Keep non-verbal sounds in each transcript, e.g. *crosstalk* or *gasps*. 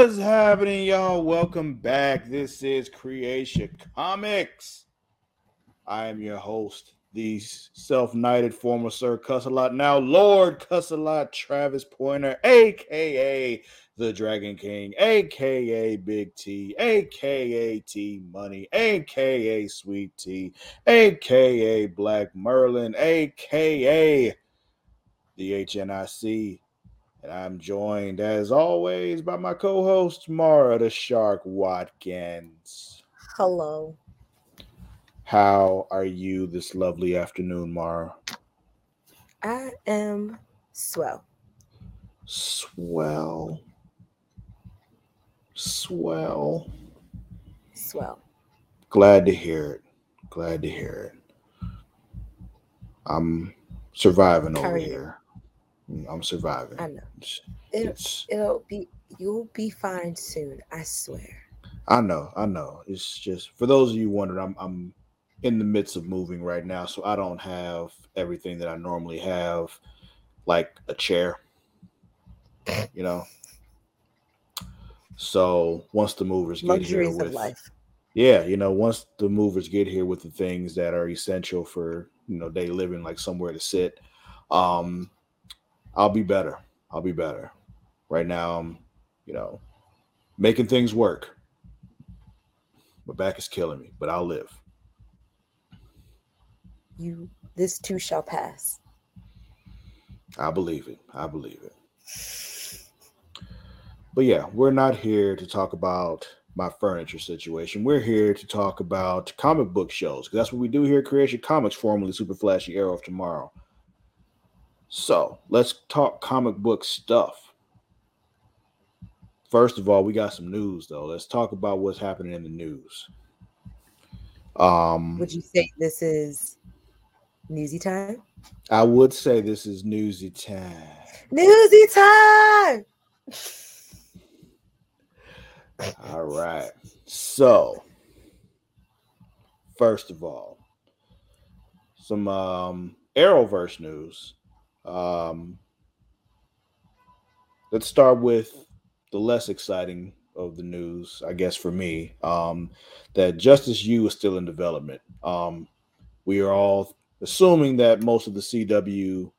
What's happening, y'all? Welcome back. This is Creation Comics. I am your host, the self-knighted former Sir Cussalot, now Lord Cussalot Travis Pointer, aka the Dragon King, aka Big T, aka T Money, aka Sweet T, aka Black Merlin, aka the HNIC and I'm joined, as always, by my co host, Mara the Shark Watkins. Hello. How are you this lovely afternoon, Mara? I am swell. Swell. Swell. Swell. Glad to hear it. Glad to hear it. I'm surviving over here. I'm surviving. I know. It'll, it'll be you'll be fine soon. I swear. I know. I know. It's just for those of you wondering, I'm I'm in the midst of moving right now, so I don't have everything that I normally have, like a chair. You know. So once the movers get Luxuries here with life. Yeah, you know, once the movers get here with the things that are essential for you know day living, like somewhere to sit, um, I'll be better. I'll be better. Right now, I'm, you know, making things work. My back is killing me, but I'll live. You, this too shall pass. I believe it. I believe it. But yeah, we're not here to talk about my furniture situation. We're here to talk about comic book shows because that's what we do here at Creation Comics, formerly Super Flashy Arrow of Tomorrow. So let's talk comic book stuff. First of all, we got some news though. Let's talk about what's happening in the news. Um, would you say this is newsy time? I would say this is newsy time. Newsy time. all right. So, first of all, some um Arrowverse news. Um, let's start with the less exciting of the news, I guess, for me. Um, that Justice U is still in development. Um, we are all assuming that most of the CW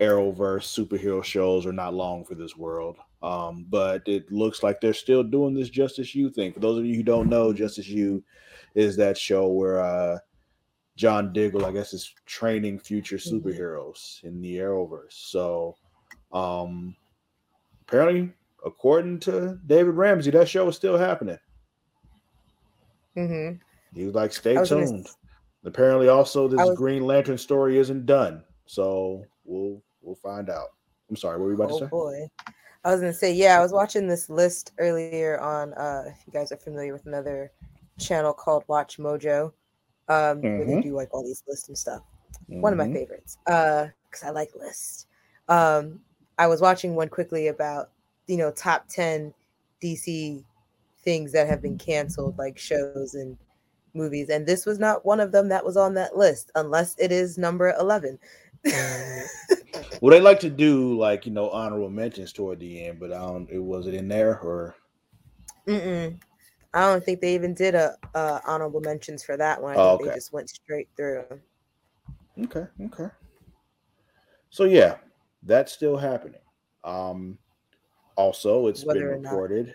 Arrowverse superhero shows are not long for this world. Um, but it looks like they're still doing this Justice U thing. For those of you who don't know, Justice U is that show where uh, John Diggle, I guess, is training future mm-hmm. superheroes in the Arrowverse. So, um, apparently, according to David Ramsey, that show is still happening. Mm-hmm. He was like, "Stay tuned." Gonna... Apparently, also this was... Green Lantern story isn't done, so we'll we'll find out. I'm sorry, what were you about oh, to say? boy. I was gonna say, yeah, I was watching this list earlier on uh if you guys are familiar with another channel called Watch Mojo um, mm-hmm. where they mm-hmm. do like all these lists and stuff. Mm-hmm. One of my mm-hmm. favorites, uh, because I like lists. Um, I was watching one quickly about you know top ten DC things that have been canceled, like shows and movies, and this was not one of them that was on that list, unless it is number eleven. *laughs* well, they like to do like you know honorable mentions toward the end, but I don't. It was it in there or? Mm-mm. I don't think they even did a, a honorable mentions for that one. Oh, okay. they just went straight through. Okay, okay. So yeah, that's still happening. Um also it's Whether been reported.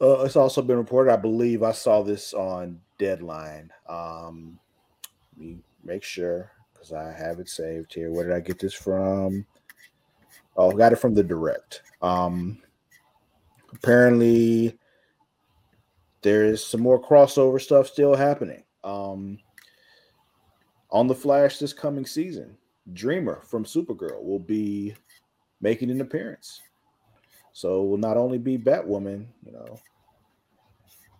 Uh, it's also been reported. I believe I saw this on Deadline. Um, let me make sure because I have it saved here. Where did I get this from? Oh, got it from the direct. Um, apparently, there's some more crossover stuff still happening. Um, on the Flash this coming season, Dreamer from Supergirl will be making an appearance. So will not only be Batwoman, you know,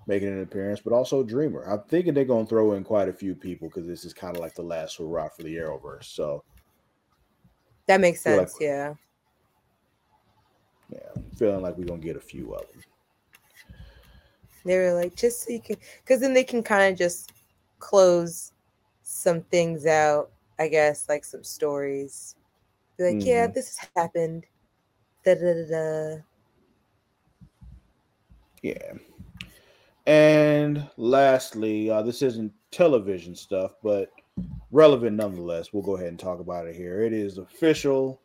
making an appearance, but also Dreamer. I'm thinking they're gonna throw in quite a few people because this is kind of like the last hurrah for the Arrowverse. So that makes sense. Like, yeah. Yeah, feeling like we're gonna get a few of them. They were like, just so you can, because then they can kind of just close some things out, I guess, like some stories. Be like, mm-hmm. yeah, this has happened. Da da da da. Yeah. And lastly, uh, this isn't television stuff, but relevant nonetheless. We'll go ahead and talk about it here. It is official,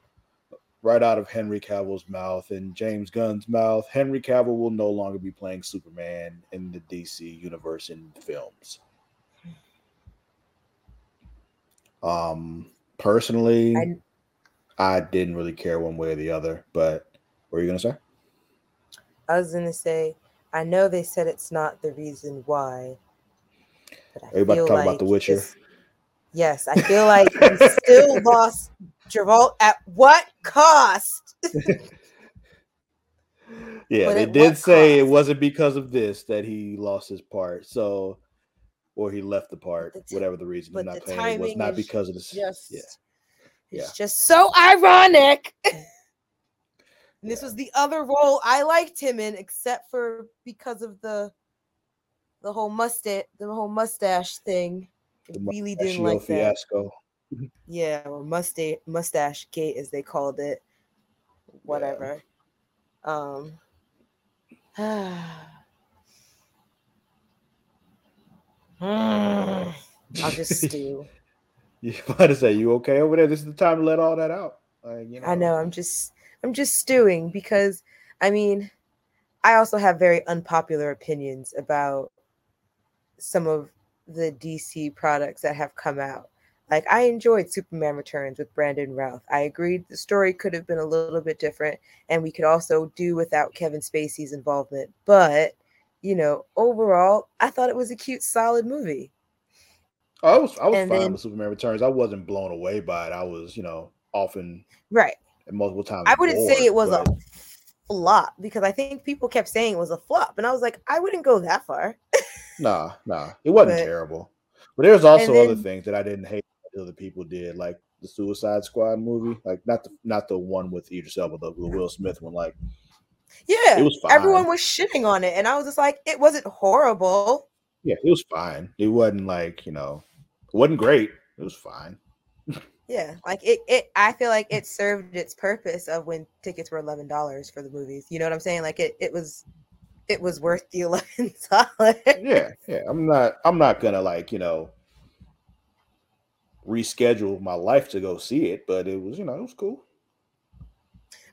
right out of Henry Cavill's mouth and James Gunn's mouth. Henry Cavill will no longer be playing Superman in the DC universe in films. Um, personally, I, I didn't really care one way or the other. But what are you gonna say? I was gonna say I know they said it's not the reason why. But I Everybody talk like about The Witcher. This, yes, I feel like he still *laughs* lost Travolta at what cost? *laughs* yeah, but they did say cost? it wasn't because of this that he lost his part. So, or he left the part, the t- whatever the reason. But not playing it was not because of this. Just, yeah, it's yeah. just so ironic. And *laughs* this was the other role I liked him in, except for because of the the whole mustache, the whole mustache thing. Really didn't like fiasco. that. Yeah, or mustache mustache gate as they called it. Whatever. Yeah. Um *sighs* I'll just stew. *laughs* You about to say you okay over there? This is the time to let all that out. Like, you know. I know. I'm just I'm just stewing because I mean, I also have very unpopular opinions about some of the DC products that have come out. Like I enjoyed Superman Returns with Brandon Routh. I agreed the story could have been a little bit different and we could also do without Kevin Spacey's involvement. But, you know, overall, I thought it was a cute solid movie. Oh, I was I was and fine then, with Superman Returns. I wasn't blown away by it. I was, you know, often right multiple times. I wouldn't bored, say it was but... a flop because I think people kept saying it was a flop, and I was like, I wouldn't go that far. *laughs* nah, nah, it wasn't but, terrible. But there's also then, other things that I didn't hate that other people did, like the Suicide Squad movie, like not the not the one with Idris Elba, the, the Will Smith one. Like, yeah, it was fine. Everyone was shitting on it, and I was just like, it wasn't horrible. Yeah, it was fine. It wasn't like you know, it wasn't great. It was fine. Yeah, like it, it. I feel like it served its purpose of when tickets were eleven dollars for the movies. You know what I'm saying? Like it, it was, it was worth the eleven dollars. *laughs* Yeah, yeah. I'm not. I'm not gonna like you know reschedule my life to go see it, but it was you know it was cool.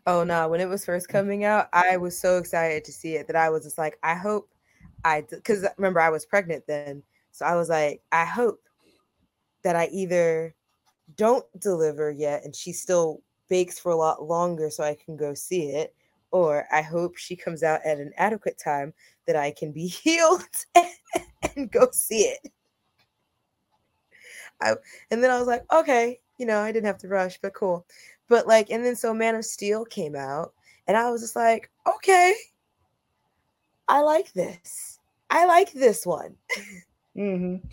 Oh no! When it was first mm. coming out, I was so excited to see it that I was just like, I hope I, because uh, remember I was pregnant then, so I was like, I hope that I either don't deliver yet and she still bakes for a lot longer so I can go see it. Or I hope she comes out at an adequate time that I can be *laughs* healed and go see it. I, and then I was like, okay, you know, I didn't have to rush, but cool. But like, and then so Man of Steel came out, and I was just like, okay, I like this. I like this one. mm-hmm.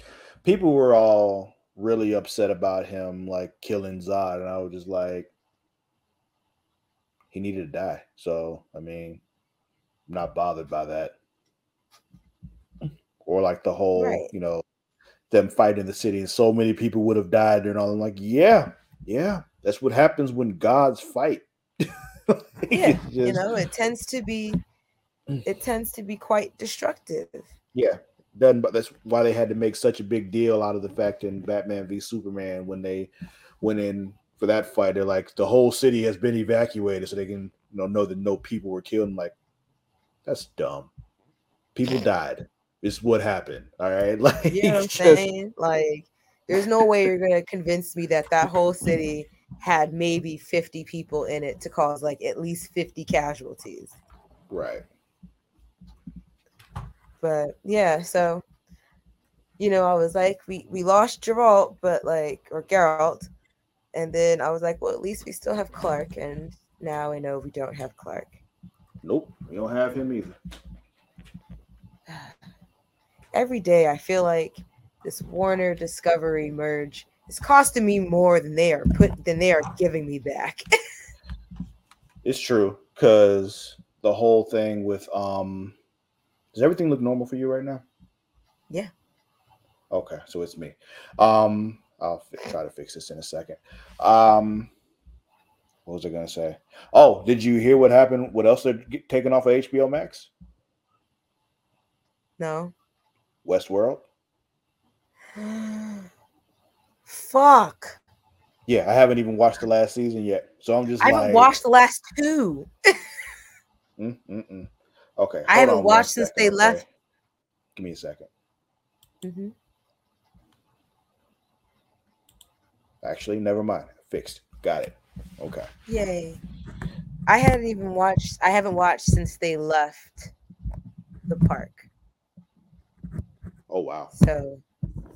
People were all really upset about him like killing Zod, and I was just like, he needed to die. So I mean, I'm not bothered by that. Or like the whole, right. you know, them fighting the city and so many people would have died and all. I'm like, yeah, yeah, that's what happens when gods fight. *laughs* yeah, just... you know, it tends to be, it tends to be quite destructive. Yeah, done but that's why they had to make such a big deal out of the fact in Batman v Superman when they went in for that fight, they're like the whole city has been evacuated so they can you know know that no people were killed. I'm like, that's dumb. People died. It's what happened. All right. *laughs* Like you know what I'm saying? Like there's no way you're gonna convince me that that whole city had maybe 50 people in it to cause like at least 50 casualties. Right. But yeah, so you know, I was like, we we lost Geralt, but like or Geralt, and then I was like, well, at least we still have Clark, and now I know we don't have Clark. Nope, we don't have him either. *sighs* Every day, I feel like this Warner Discovery merge is costing me more than they are put than they are giving me back. *laughs* it's true because the whole thing with um does everything look normal for you right now? Yeah. Okay, so it's me. Um, I'll fi- try to fix this in a second. Um, what was I gonna say? Oh, did you hear what happened? What else they're taking off of HBO Max? No. Westworld. *gasps* Fuck. Yeah, I haven't even watched the last season yet, so I'm just. I haven't watched the last two. *laughs* mm, mm, mm. Okay. I haven't watched since they okay. left. Give me a 2nd mm-hmm. Actually, never mind. Fixed. Got it. Okay. Yay. I hadn't even watched. I haven't watched since they left the park. Oh wow. So,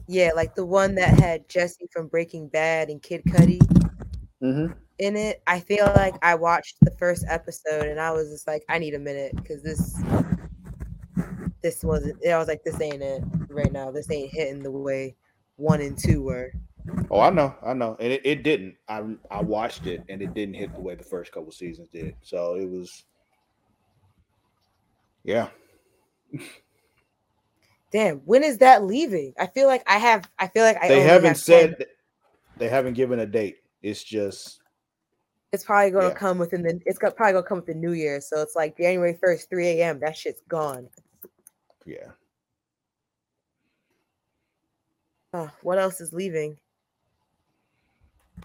yeah, like the one that had Jesse from Breaking Bad and Kid Cudi mm-hmm. in it. I feel like I watched the first episode and I was just like, I need a minute because this, this wasn't. I was like, this ain't it right now. This ain't hitting the way one and two were. Oh, I know, I know, and it, it didn't. I I watched it, and it didn't hit the way the first couple seasons did. So it was, yeah. *laughs* Damn, when is that leaving? I feel like I have. I feel like I. They haven't said. 10. They haven't given a date. It's just. It's probably going to yeah. come within the. It's probably going to come with the New Year. So it's like January first, three a.m. That shit's gone. Yeah. Oh, what else is leaving?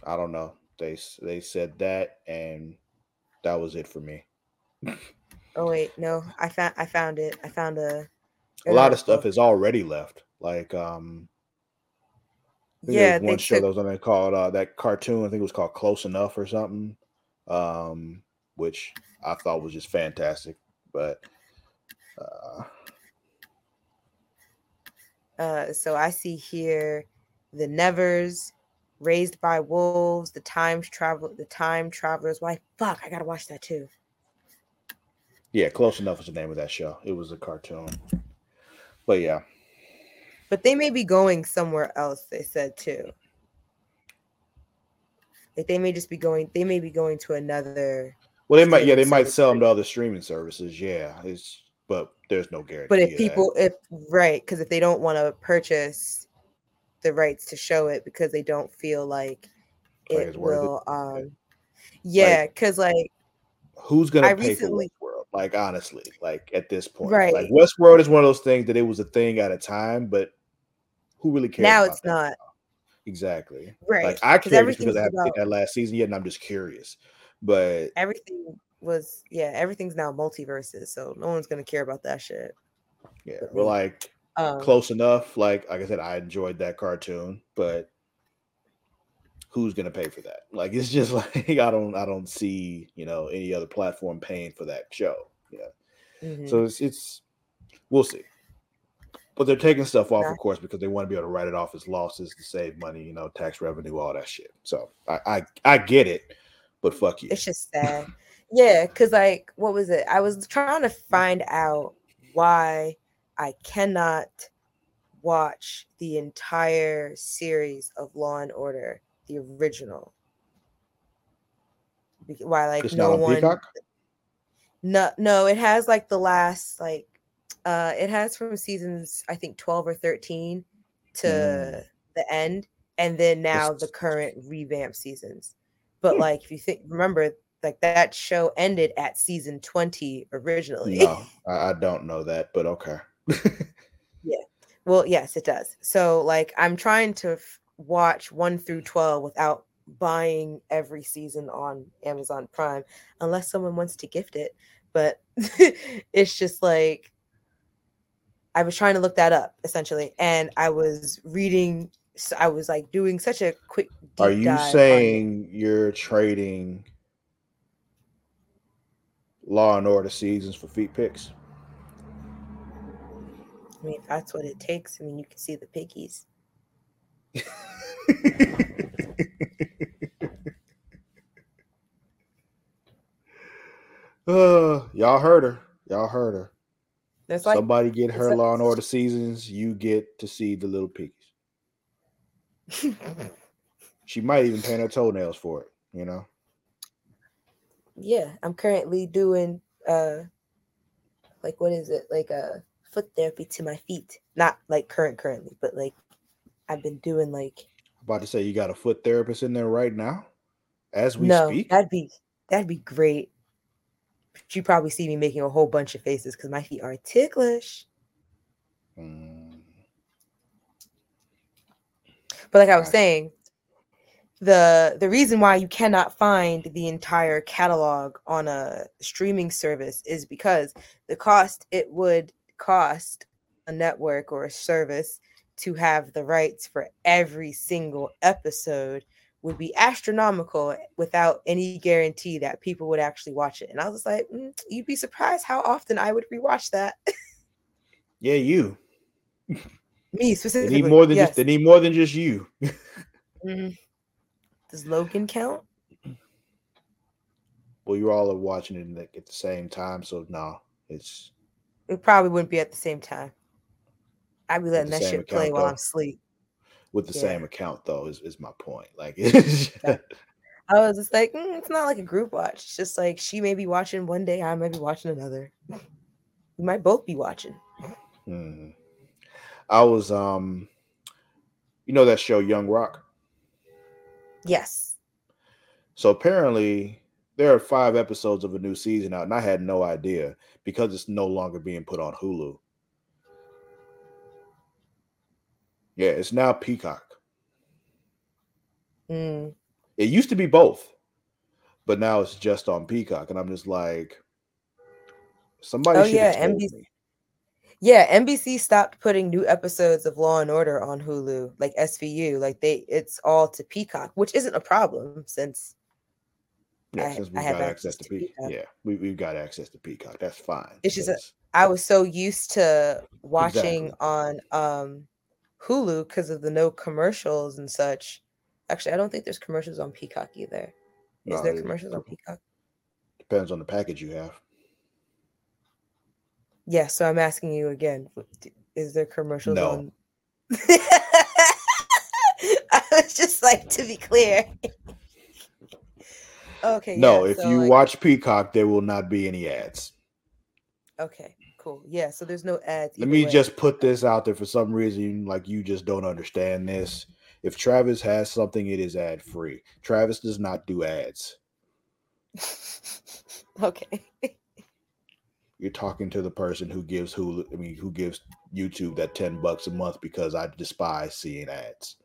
I don't know. They they said that, and that was it for me. oh wait, no, I found I found it. I found a. A lot of stuff has already left. Like um. yeah, one show took... that was on there called uh, that cartoon. I think it was called Close Enough or something, um, which I thought was just fantastic. But uh, uh, so I see here the Nevers, Raised by Wolves, the Times Travel, the Time Travelers. Why fuck? I gotta watch that too. Yeah, close enough is the name of that show. It was a cartoon, but yeah. But they may be going somewhere else. They said too. Like they may just be going. They may be going to another. Well, they might. Yeah, they might sell them to other streaming services. Yeah, it's but there's no guarantee. But if people, if right, because if they don't want to purchase the rights to show it because they don't feel like it will, it. um, yeah, because like, like, who's gonna I pay recently, for Westworld? Like honestly, like at this point, right? Like Westworld is one of those things that it was a thing at a time, but who really cares? Now it's not. Now? Exactly. Right. Like I care because I haven't seen that last season yet, and I'm just curious. But everything was yeah, everything's now multiverses, so no one's gonna care about that shit. Yeah, but like um, close enough. Like like I said, I enjoyed that cartoon, but who's gonna pay for that? Like it's just *laughs* like I don't I don't see you know any other platform paying for that show. Yeah, mm-hmm. so it's it's we'll see. But they're taking stuff off, of course, because they want to be able to write it off as losses to save money, you know, tax revenue, all that shit. So I I, I get it, but fuck you. It's just sad. Yeah, because like, what was it? I was trying to *laughs* find out why I cannot watch the entire series of Law and Order, the original. Why, like, it's no on one. No, no, it has like the last like, uh, it has from seasons I think twelve or thirteen to mm. the end, and then now the current revamp seasons. But hmm. like, if you think, remember like that show ended at season 20 originally. No, *laughs* I, don't know that, but okay. *laughs* yeah. Well, yes, it does. So like I'm trying to f- watch 1 through 12 without buying every season on Amazon Prime unless someone wants to gift it, but *laughs* it's just like I was trying to look that up essentially and I was reading so I was like doing such a quick Are you saying you're trading Law and Order seasons for feet pics? I mean, if that's what it takes, I mean, you can see the piggies. *laughs* uh, y'all heard her. Y'all heard her. There's like, Somebody get her Law and Order seasons. You get to see the little piggies. *laughs* she might even paint her toenails for it. You know yeah, I'm currently doing uh like what is it? Like a uh, foot therapy to my feet. Not like current currently, but like I've been doing like about to say you got a foot therapist in there right now as we no, speak. That'd be that'd be great. But you probably see me making a whole bunch of faces because my feet are ticklish. Mm. But like I was saying, the the reason why you cannot find the entire catalog on a streaming service is because the cost it would cost a network or a service to have the rights for every single episode would be astronomical without any guarantee that people would actually watch it. And I was like, mm, you'd be surprised how often I would rewatch that. *laughs* yeah, you. Me specifically. They need more than yes. just they need more than just you. mm-hmm. Does Logan count? Well, you all are watching it at the same time, so no, it's. It probably wouldn't be at the same time. I'd be letting that shit play while. I'm asleep. With the yeah. same account, though, is, is my point. Like, *laughs* I was just like, mm, it's not like a group watch. It's just like she may be watching one day, I may be watching another. We might both be watching. Hmm. I was, um, you know that show Young Rock. Yes. So apparently, there are five episodes of a new season out, and I had no idea because it's no longer being put on Hulu. Yeah, it's now Peacock. Mm. It used to be both, but now it's just on Peacock, and I'm just like, somebody. Oh yeah, NBC. Me. Yeah, NBC stopped putting new episodes of Law and Order on Hulu, like SVU. Like they, it's all to Peacock, which isn't a problem since. Yeah, I, since we got access, access to, Peacock. Peacock. Yeah, we we've got access to Peacock. That's fine. It's just a, I was so used to watching exactly. on um Hulu because of the no commercials and such. Actually, I don't think there's commercials on Peacock either. Is no, there commercials on Peacock? Depends on the package you have. Yeah, so I'm asking you again: Is there commercials no. on? *laughs* I was just like to be clear. Okay. No, yeah, if so you like... watch Peacock, there will not be any ads. Okay cool. Yeah, so there's no ads. Let me way. just put this out there for some reason, like you just don't understand this. If Travis has something, it is ad free. Travis does not do ads. *laughs* okay. You're talking to the person who gives Hulu, I mean, who gives YouTube that 10 bucks a month because I despise seeing ads.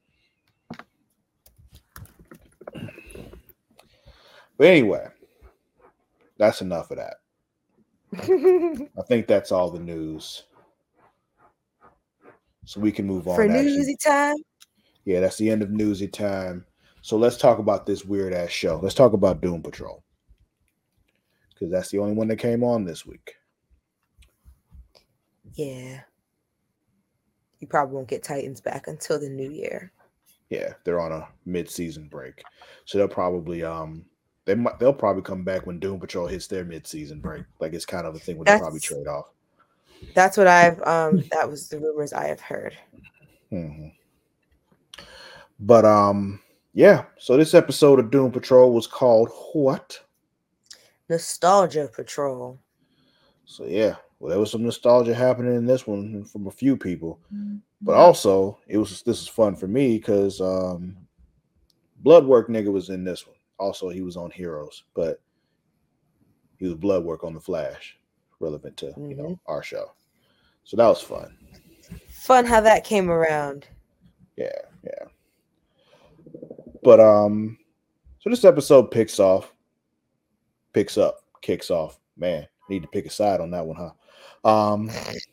But anyway, that's enough of that. *laughs* I think that's all the news. So we can move on. For newsy time? Yeah, that's the end of newsy time. So let's talk about this weird ass show. Let's talk about Doom Patrol. Because that's the only one that came on this week. Yeah. You probably won't get Titans back until the new year. Yeah, they're on a mid-season break. So they'll probably um they might they'll probably come back when Doom Patrol hits their mid-season break. Like it's kind of a thing where they probably trade off. That's what I've um that was the rumors I have heard. Mm-hmm. But um yeah, so this episode of Doom Patrol was called what? Nostalgia Patrol. So yeah, well there was some nostalgia happening in this one from a few people. Mm-hmm. But also it was this is fun for me because um Bloodwork nigga was in this one. Also, he was on Heroes, but he was blood work on the Flash, relevant to mm-hmm. you know mm-hmm. our show. So that was fun. Fun how that came around. Yeah, yeah. But um, so this episode picks off, picks up, kicks off. Man, need to pick a side on that one, huh? Um,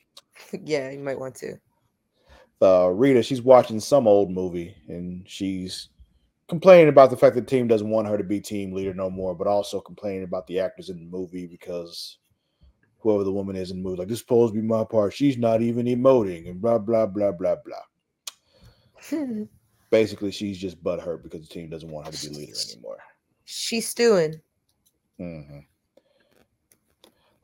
*laughs* yeah, you might want to. Uh, Rita, she's watching some old movie and she's complaining about the fact that the team doesn't want her to be team leader no more, but also complaining about the actors in the movie because whoever the woman is in the movie, like this is supposed to be my part. She's not even emoting and blah blah blah blah blah. *laughs* Basically, she's just butthurt because the team doesn't want her to be leader anymore. She's stewing. Mm-hmm.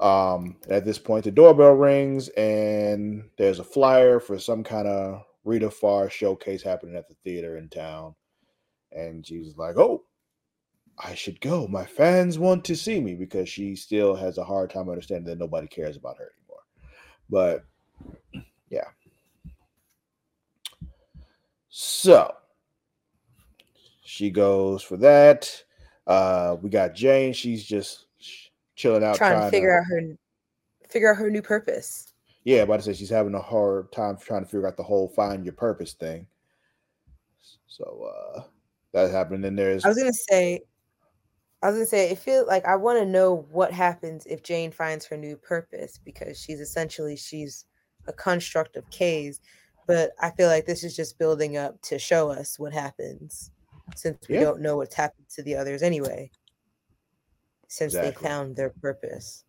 Um, at this point, the doorbell rings and there's a flyer for some kind of Rita Farr showcase happening at the theater in town. And she's like, Oh, I should go. My fans want to see me because she still has a hard time understanding that nobody cares about her anymore. But yeah. So she goes for that. Uh, we got Jane. She's just chilling out, trying, trying to figure to, out her figure out her new purpose. Yeah, but I said she's having a hard time trying to figure out the whole find your purpose thing. So uh that happened. And there's I was gonna say I was gonna say, it feels like I want to know what happens if Jane finds her new purpose because she's essentially she's a construct of Kay's, but I feel like this is just building up to show us what happens since we yeah. don't know what's happened to the others anyway. Since exactly. they found their purpose.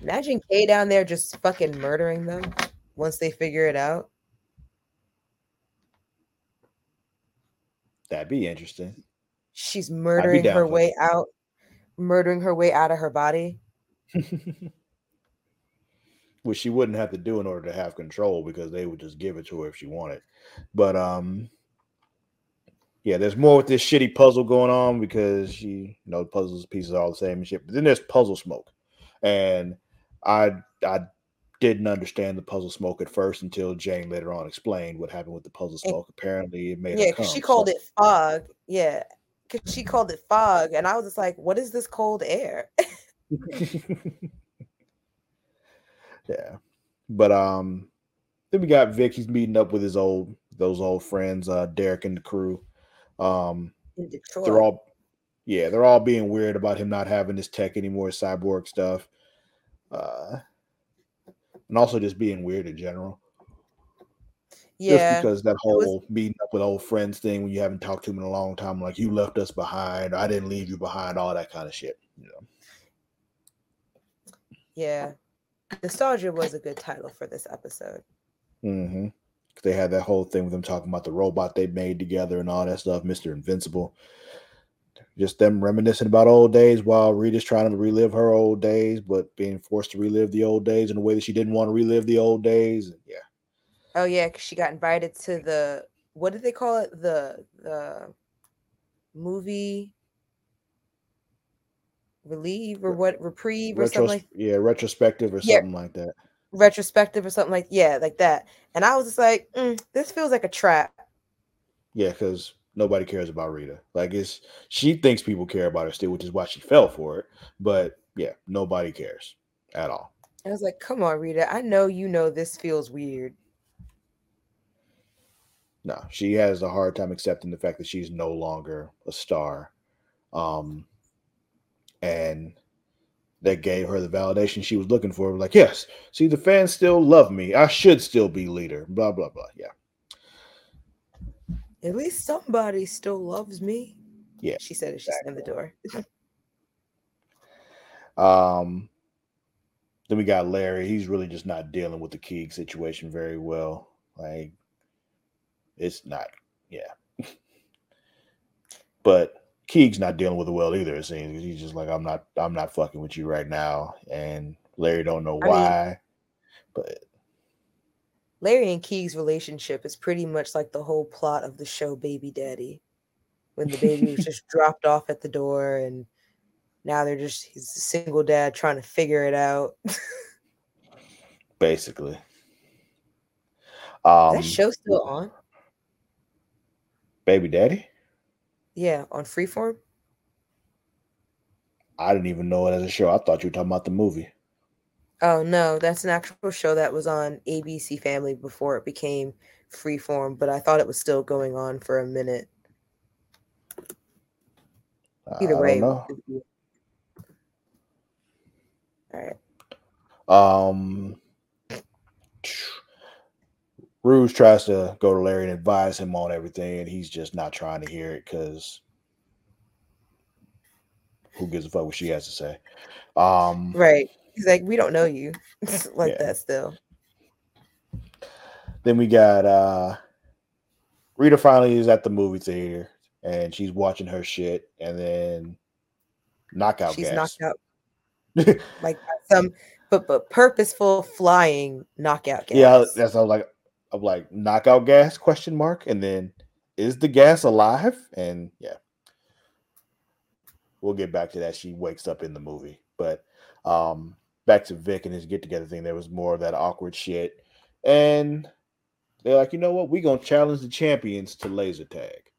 Imagine Kay down there just fucking murdering them once they figure it out. That'd be interesting. She's murdering her way out, murdering her way out of her body. *laughs* Which she wouldn't have to do in order to have control because they would just give it to her if she wanted. But um yeah, there's more with this shitty puzzle going on because she, you know, puzzles pieces are all the same and shit. But then there's puzzle smoke. And I I didn't understand the puzzle smoke at first until Jane later on explained what happened with the puzzle smoke. And, Apparently, it made her come. yeah. Come, she called so. it fog. Yeah, because she called it fog, and I was just like, "What is this cold air?" *laughs* yeah, but um, then we got Vic. He's meeting up with his old those old friends, uh, Derek and the crew. Um, In Detroit. they're all yeah, they're all being weird about him not having his tech anymore, cyborg stuff. Uh, and also just being weird in general. Yeah. Just because that whole was... meeting up with old friends thing when you haven't talked to them in a long time, like you left us behind, I didn't leave you behind, all that kind of shit. You know. Yeah. Nostalgia was a good title for this episode. Mm-hmm. They had that whole thing with them talking about the robot they made together and all that stuff, Mr. Invincible just them reminiscing about old days while Rita's trying to relive her old days, but being forced to relive the old days in a way that she didn't want to relive the old days. Yeah. Oh yeah, because she got invited to the what did they call it? The the movie relieve or what reprieve or Retros- something like yeah, retrospective or yeah. something like that. Retrospective or something like yeah, like that. And I was just like, mm, this feels like a trap. Yeah, because nobody cares about Rita. Like it's she thinks people care about her still, which is why she fell for it. But yeah, nobody cares at all. I was like, come on, Rita. I know you know this feels weird. No, she has a hard time accepting the fact that she's no longer a star. Um and that gave her the validation she was looking for. Like, yes, see, the fans still love me. I should still be leader. Blah blah blah. Yeah. At least somebody still loves me. Yeah. She said as she's in the door. um then we got Larry. He's really just not dealing with the Keeg situation very well. Like it's not, yeah. *laughs* but Keeg's not dealing with it well either, it seems. He's just like, I'm not I'm not fucking with you right now. And Larry don't know why. I mean, but Larry and Keeg's relationship is pretty much like the whole plot of the show Baby Daddy, when the baby was just *laughs* dropped off at the door, and now they're just he's a single dad trying to figure it out. Basically, um, is that show still on? Baby Daddy. Yeah, on Freeform. I didn't even know it as a show. I thought you were talking about the movie. Oh no, that's an actual show that was on ABC Family before it became Freeform, but I thought it was still going on for a minute. Either way. All right. Um Rouge tries to go to Larry and advise him on everything, and he's just not trying to hear it because who gives a fuck what she has to say? Um, right. He's like, we don't know you *laughs* *laughs* like yeah. that still. Then we got uh Rita finally is at the movie theater and she's watching her shit and then knockout she's gas. knocked out *laughs* like some but but purposeful flying knockout gas. Yeah, that's I was like I'm like knockout gas question mark and then is the gas alive? And yeah. We'll get back to that. She wakes up in the movie. But um back to Vic and his get together thing, there was more of that awkward shit. And they're like, you know what? We're gonna challenge the champions to laser tag.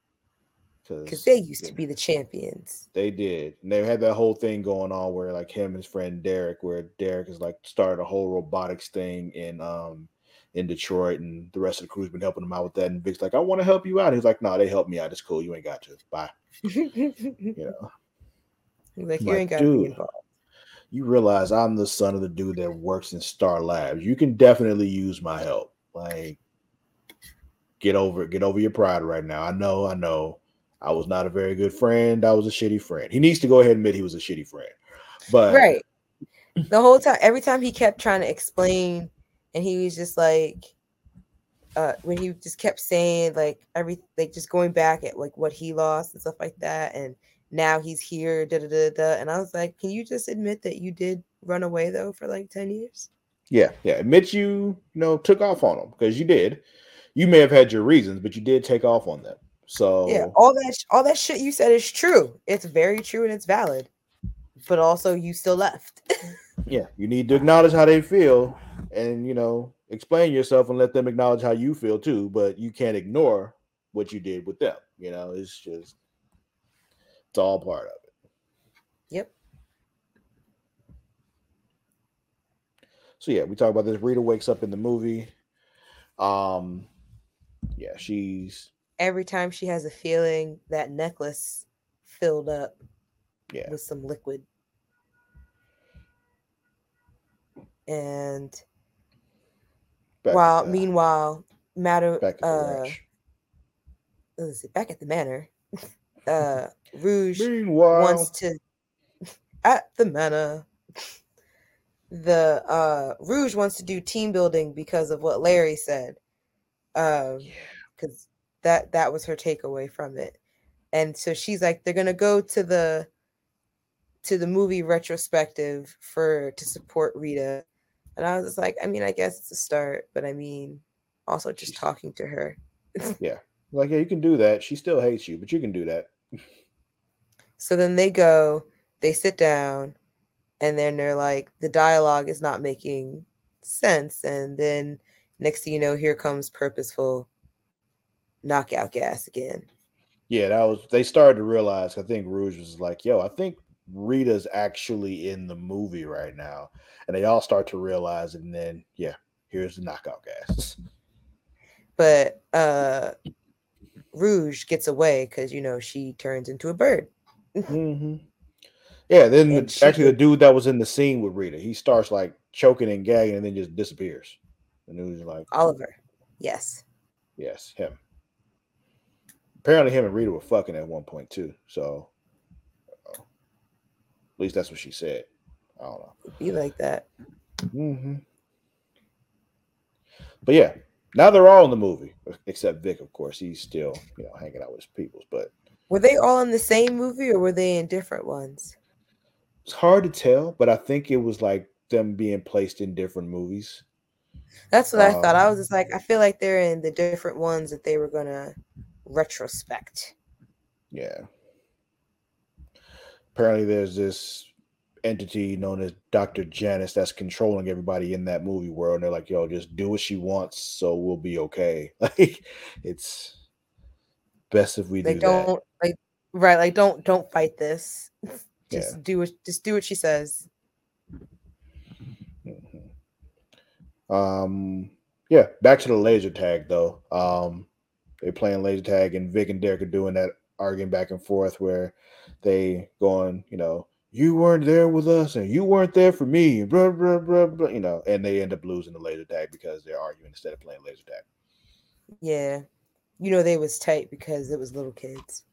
because they used to be the champions. They did. And they had that whole thing going on where like him and his friend Derek, where Derek is like started a whole robotics thing in um in Detroit, and the rest of the crew's been helping him out with that. And Vic's like, I want to help you out. He's like, No, nah, they helped me out. It's cool. You ain't got to. Bye. *laughs* you know. Like you like, ain't got to be involved. You realize I'm the son of the dude that works in Star Labs. You can definitely use my help. Like, get over it. Get over your pride right now. I know. I know I was not a very good friend. I was a shitty friend. He needs to go ahead and admit he was a shitty friend. But right. The whole time, every time he kept trying to explain, and he was just like, uh, when he just kept saying like every like just going back at like what he lost and stuff like that, and now he's here, da da da da. And I was like, can you just admit that you did run away though for like 10 years? Yeah, yeah. Admit you, you know, took off on them because you did. You may have had your reasons, but you did take off on them. So yeah, all that all that shit you said is true. It's very true and it's valid. But also you still left. *laughs* yeah, you need to acknowledge how they feel and you know, explain yourself and let them acknowledge how you feel too, but you can't ignore what you did with them. You know, it's just it's all part of it. Yep. So yeah, we talk about this. Rita wakes up in the movie. Um yeah, she's every time she has a feeling that necklace filled up yeah. with some liquid. And back while meanwhile, matter back at uh let's see, back at the manor, *laughs* uh *laughs* Rouge meanwhile. wants to at the manor. The uh Rouge wants to do team building because of what Larry said. Um yeah. because that that was her takeaway from it and so she's like they're gonna go to the to the movie retrospective for to support rita and i was just like i mean i guess it's a start but i mean also just talking to her *laughs* yeah like yeah you can do that she still hates you but you can do that so then they go they sit down and then they're like the dialogue is not making sense and then next thing you know here comes purposeful knockout gas again. Yeah, that was they started to realize. I think Rouge was like, "Yo, I think Rita's actually in the movie right now," and they all start to realize it. And then, yeah, here's the knockout gas. But uh Rouge gets away because you know she turns into a bird. *laughs* mm-hmm. Yeah, then the, actually the dude that was in the scene with Rita, he starts like choking and gagging, and then just disappears. And it was like Oliver. Yes. Yes, him apparently him and Rita were fucking at one point too. So at least that's what she said. I don't know. Be like that. Mm-hmm. But yeah, now they're all in the movie except Vic, of course. He's still you know hanging out with his peoples. But were they all in the same movie or were they in different ones? It's hard to tell, but I think it was like them being placed in different movies. That's what um, I thought. I was just like, I feel like they're in the different ones that they were gonna retrospect. Yeah. Apparently, there's this entity known as Dr. Janus that's controlling everybody in that movie world. And they're like, yo, just do what she wants, so we'll be okay. *laughs* Like, it's best if we they do don't that. like right, like don't don't fight this. *laughs* just yeah. do what just do what she says. Mm-hmm. Um yeah, back to the laser tag though. Um they playing laser tag, and Vic and Derek are doing that arguing back and forth where they going, you know, you weren't there with us and you weren't there for me, blah, blah, blah, blah, you know, and they end up losing the laser tag because they're arguing instead of playing laser tag. Yeah. You know, they was tight because it was little kids.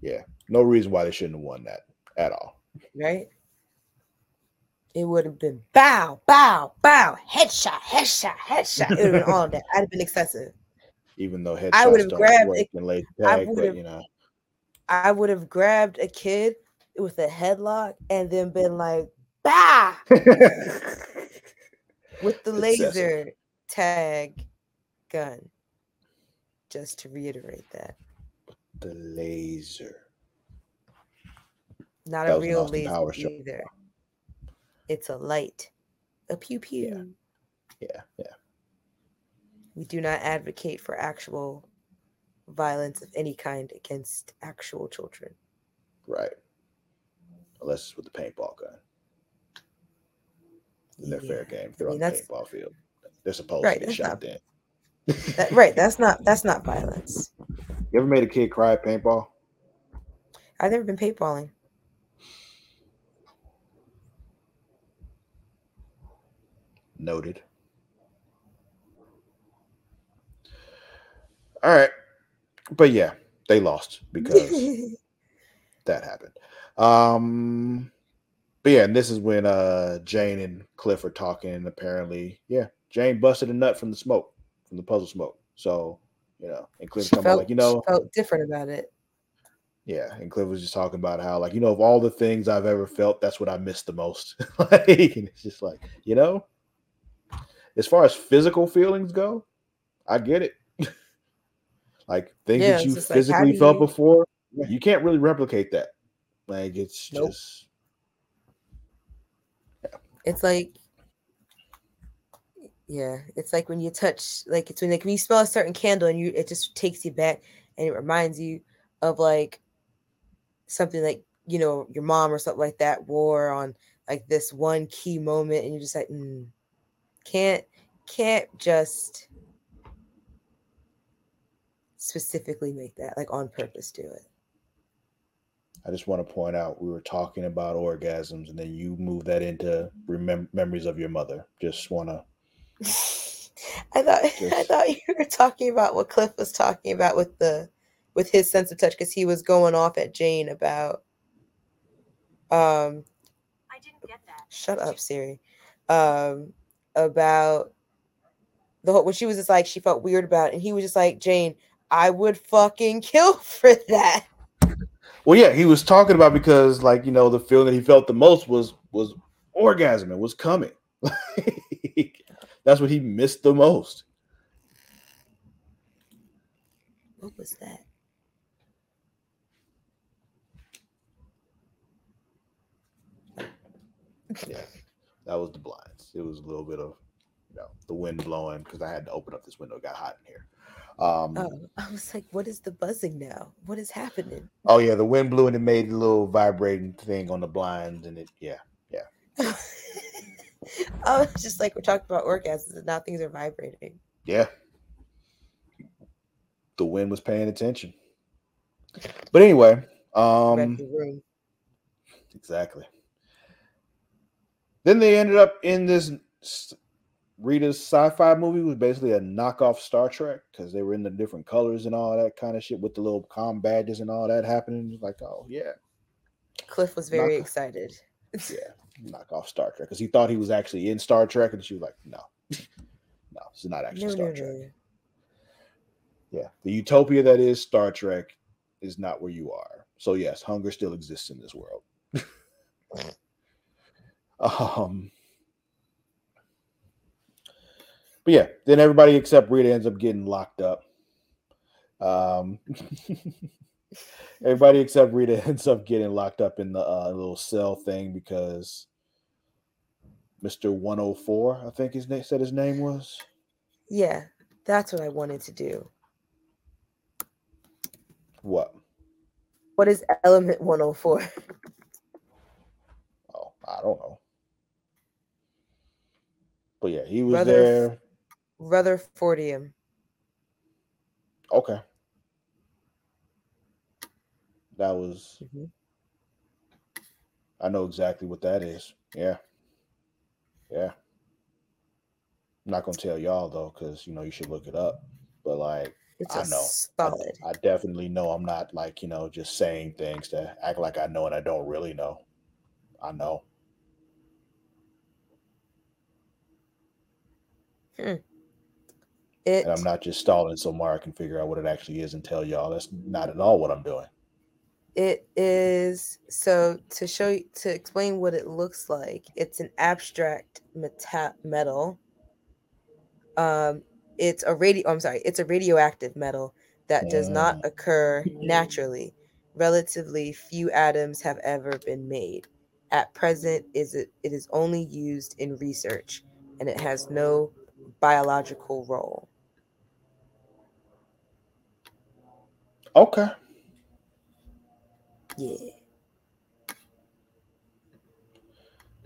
Yeah. No reason why they shouldn't have won that at all. Right? It would have been bow, bow, bow, headshot, headshot, headshot. It would have been all that. I'd have been excessive even though headshots I would have grabbed work a, late tag, but you know. I would have grabbed a kid with a headlock and then been like, bah *laughs* with the laser tag gun. Just to reiterate that. The laser. Not that a real laser either. It's a light. A pew pew. Yeah, yeah. yeah. We do not advocate for actual violence of any kind against actual children. Right. Unless it's with the paintball gun. And they're yeah. fair game. They're I mean, on the paintball field. They're supposed right, to get shot not, then. *laughs* that, right. That's not *laughs* that's not violence. You ever made a kid cry at paintball? I've never been paintballing. Noted. All right. But yeah, they lost because *laughs* that happened. Um but yeah, and this is when uh Jane and Cliff are talking, and apparently, yeah, Jane busted a nut from the smoke, from the puzzle smoke. So, you know, and Cliff felt, like, you know, felt different about it. Yeah, and Cliff was just talking about how, like, you know, of all the things I've ever felt, that's what I miss the most. *laughs* like, and it's just like, you know, as far as physical feelings go, I get it. *laughs* like things yeah, that you physically like, felt you... before, you can't really replicate that. Like it's nope. just yeah. it's like yeah, it's like when you touch like it's when like when you smell a certain candle and you it just takes you back and it reminds you of like something like you know your mom or something like that wore on like this one key moment and you're just like mm, can't can't just specifically make that like on purpose do it i just want to point out we were talking about orgasms and then you move that into remem- memories of your mother. Just want to *laughs* i thought *laughs* just... i thought you were talking about what cliff was talking about with the with his sense of touch because he was going off at jane about um i didn't get that. shut up siri. Um about the whole when she was just like she felt weird about it, and he was just like Jane, I would fucking kill *laughs* for that. Well, yeah, he was talking about because like you know the feeling that he felt the most was was orgasm and was coming. *laughs* That's what he missed the most. What was that? Yeah, that was the blinds. It was a little bit of you know the wind blowing because I had to open up this window. It got hot in here. Um, oh, *laughs* I was like, what is the buzzing now? What is happening? Oh yeah, the wind blew and it made a little vibrating thing on the blinds, and it yeah yeah. *laughs* oh, just like we're talking about orgasms, and now things are vibrating. Yeah, the wind was paying attention. But anyway, um, exactly. Then they ended up in this Rita's sci-fi movie was basically a knockoff Star Trek because they were in the different colors and all that kind of shit with the little com badges and all that happening. Like, oh yeah. Cliff was very knock excited. *laughs* yeah, knockoff Star Trek because he thought he was actually in Star Trek, and she was like, no, no, it's not actually no, Star no, Trek. No. Yeah, the utopia that is Star Trek is not where you are. So yes, hunger still exists in this world. *laughs* um but yeah, then everybody except Rita ends up getting locked up. Um, *laughs* everybody except Rita *laughs* ends up getting locked up in the uh, little cell thing because Mister 104, I think his name said his name was. Yeah, that's what I wanted to do. What? What is Element 104? Oh, I don't know. But yeah, he was there. Rutherfordium. Okay. That was. Mm-hmm. I know exactly what that is. Yeah. Yeah. I'm not gonna tell y'all though, because you know you should look it up. But like, it's I know. Solid. I, I definitely know. I'm not like you know just saying things to act like I know and I don't really know. I know. Hmm. It, and I'm not just stalling so Mara can figure out what it actually is and tell y'all. That's not at all what I'm doing. It is so to show you to explain what it looks like. It's an abstract meta- metal. Um, it's a radio. I'm sorry, it's a radioactive metal that does not mm. occur naturally. Relatively few atoms have ever been made. At present, is it it is only used in research, and it has no biological role. Okay. Yeah.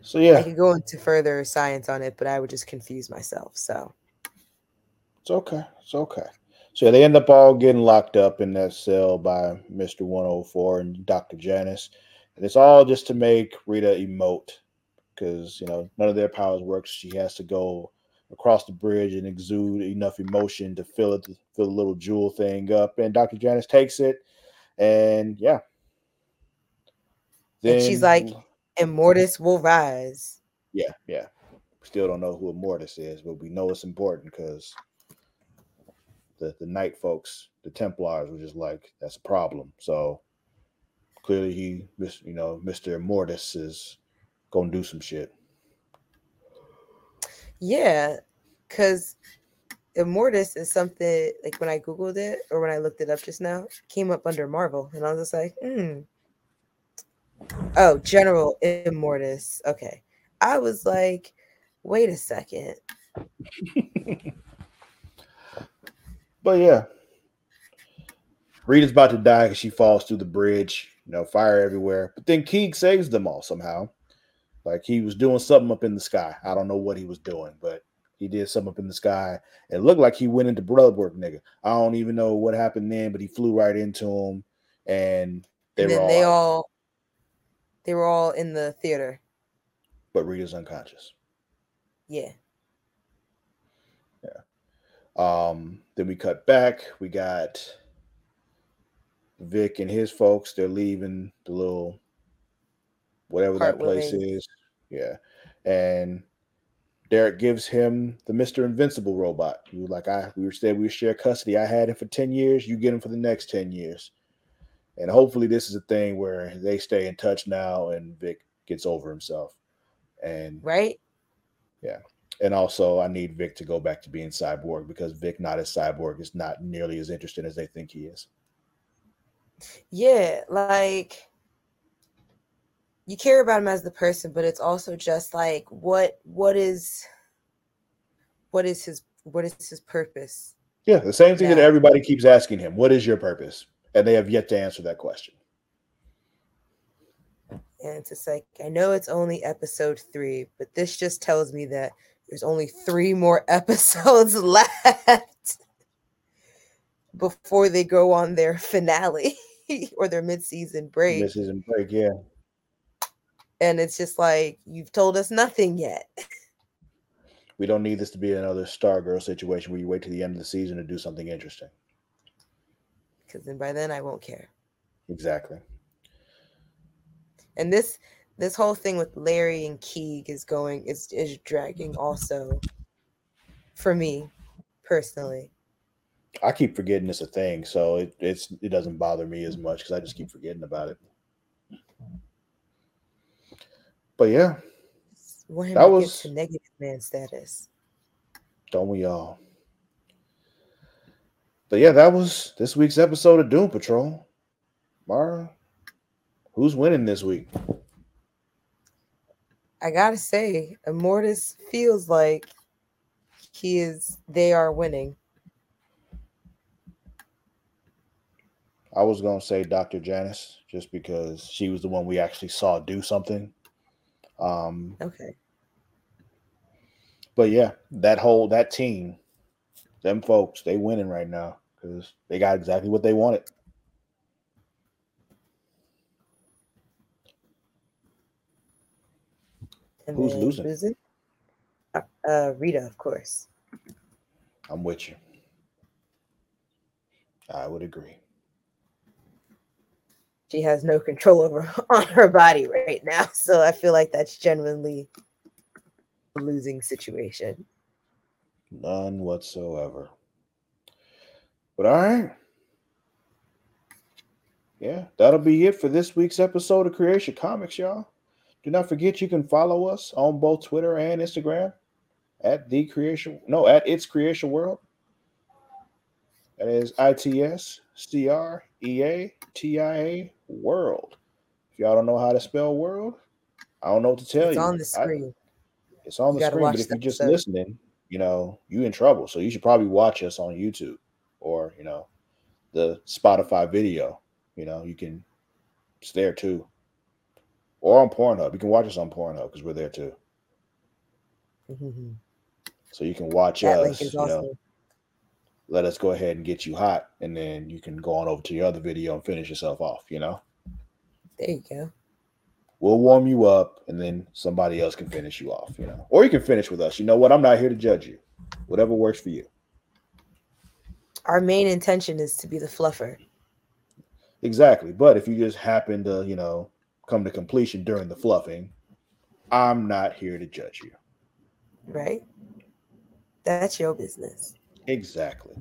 So yeah, I could go into further science on it, but I would just confuse myself. So it's okay. It's okay. So yeah, they end up all getting locked up in that cell by Mister One Hundred Four and Doctor Janus, and it's all just to make Rita emote because you know none of their powers work. She has to go across the bridge and exude enough emotion to fill it, fill the little jewel thing up. And Dr. Janus takes it, and yeah. Then, and she's like, Immortus will rise. Yeah, yeah. Still don't know who Immortus is, but we know it's important because the, the knight folks, the Templars, were just like, that's a problem. So clearly he, you know, Mr. Immortus is gonna do some shit. Yeah, because Immortus is something like when I googled it or when I looked it up just now, came up under Marvel, and I was just like, hmm. Oh, General Immortus. Okay, I was like, wait a second. *laughs* but yeah, Rita's about to die because she falls through the bridge. You know, fire everywhere. But then Keeg saves them all somehow. Like he was doing something up in the sky. I don't know what he was doing, but he did something up in the sky. It looked like he went into blood work, nigga. I don't even know what happened then, but he flew right into him, and they and were all they out. all they were all in the theater. But Rita's unconscious. Yeah. Yeah. Um. Then we cut back. We got Vic and his folks. They're leaving the little whatever Part that place is. Yeah. And Derek gives him the Mr. Invincible robot. You like I we said we share custody. I had him for 10 years, you get him for the next 10 years. And hopefully this is a thing where they stay in touch now and Vic gets over himself. And right. Yeah. And also I need Vic to go back to being cyborg because Vic not as cyborg is not nearly as interesting as they think he is. Yeah, like you care about him as the person, but it's also just like what what is what is his what is his purpose? Yeah, the same thing that everybody keeps asking him. What is your purpose? And they have yet to answer that question. And it's just like, I know it's only episode three, but this just tells me that there's only three more *laughs* episodes left before they go on their *laughs* finale or their mid-season break. Mid-season break, yeah and it's just like you've told us nothing yet. we don't need this to be another Stargirl situation where you wait to the end of the season to do something interesting. Because then by then I won't care. Exactly. And this this whole thing with Larry and Keeg is going is is dragging also for me personally. I keep forgetting it's a thing, so it it's it doesn't bother me as much because I just keep forgetting about it. But yeah, that was to negative man status. Don't we all? But yeah, that was this week's episode of Doom Patrol. Mara, who's winning this week? I gotta say, Immortus feels like he is. They are winning. I was gonna say Dr. Janus just because she was the one we actually saw do something um, okay. But yeah, that whole that team, them folks, they winning right now because they got exactly what they wanted. And Who's losing? losing? Uh, uh, Rita, of course. I'm with you. I would agree she has no control over *laughs* on her body right now. So I feel like that's genuinely a losing situation. None whatsoever. But all right. Yeah, that'll be it for this week's episode of Creation Comics, y'all. Do not forget you can follow us on both Twitter and Instagram at the creation no at its creation world. That is I T S C R E A T I A world. If y'all don't know how to spell world, I don't know what to tell it's you. It's on the screen. I, it's on you the screen, but if you're just episode. listening, you know, you in trouble. So you should probably watch us on YouTube or, you know, the Spotify video. You know, you can it's there too. Or on Pornhub. You can watch us on Pornhub because we're there too. Mm-hmm. *laughs* So you can watch that us. you awesome. Let us go ahead and get you hot, and then you can go on over to your other video and finish yourself off. You know. There you go. We'll warm you up, and then somebody else can finish you off. You know, or you can finish with us. You know what? I'm not here to judge you. Whatever works for you. Our main intention is to be the fluffer. Exactly, but if you just happen to, you know, come to completion during the fluffing, I'm not here to judge you. Right. That's your business. Exactly.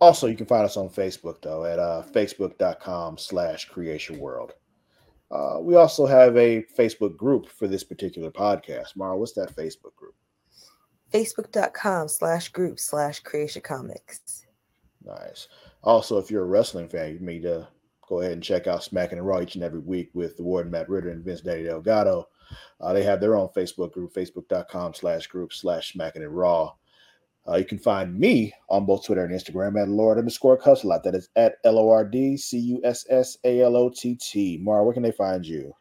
Also, you can find us on Facebook though at uh, facebook.com slash creation world. Uh, we also have a Facebook group for this particular podcast. Mara, what's that Facebook group? Facebook.com slash group slash creation comics. Nice. Also, if you're a wrestling fan, you need to go ahead and check out Smacking and Raw each and every week with the Warden Matt Ritter and Vince Daddy Delgado. Uh, they have their own Facebook group, facebook.com slash group slash smacking and raw. Uh, you can find me on both Twitter and Instagram at Lord underscore Cussalott. That is at L O R D C U S S A L O T T. Mara, where can they find you?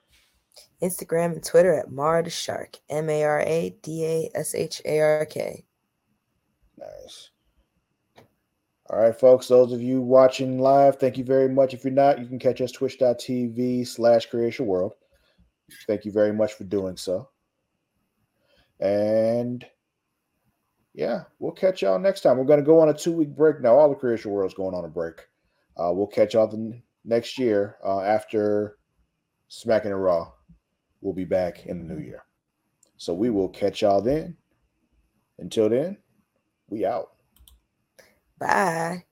Instagram and Twitter at Mara the Shark, M A R A D A S H A R K. Nice. All right, folks, those of you watching live, thank you very much. If you're not, you can catch us twitch.tv slash creation world. Thank you very much for doing so. And yeah, we'll catch y'all next time. We're going to go on a two week break now. All the creation world's going on a break. Uh, we'll catch y'all the next year uh, after Smacking and Raw. We'll be back in the new year. So we will catch y'all then. Until then, we out. Bye.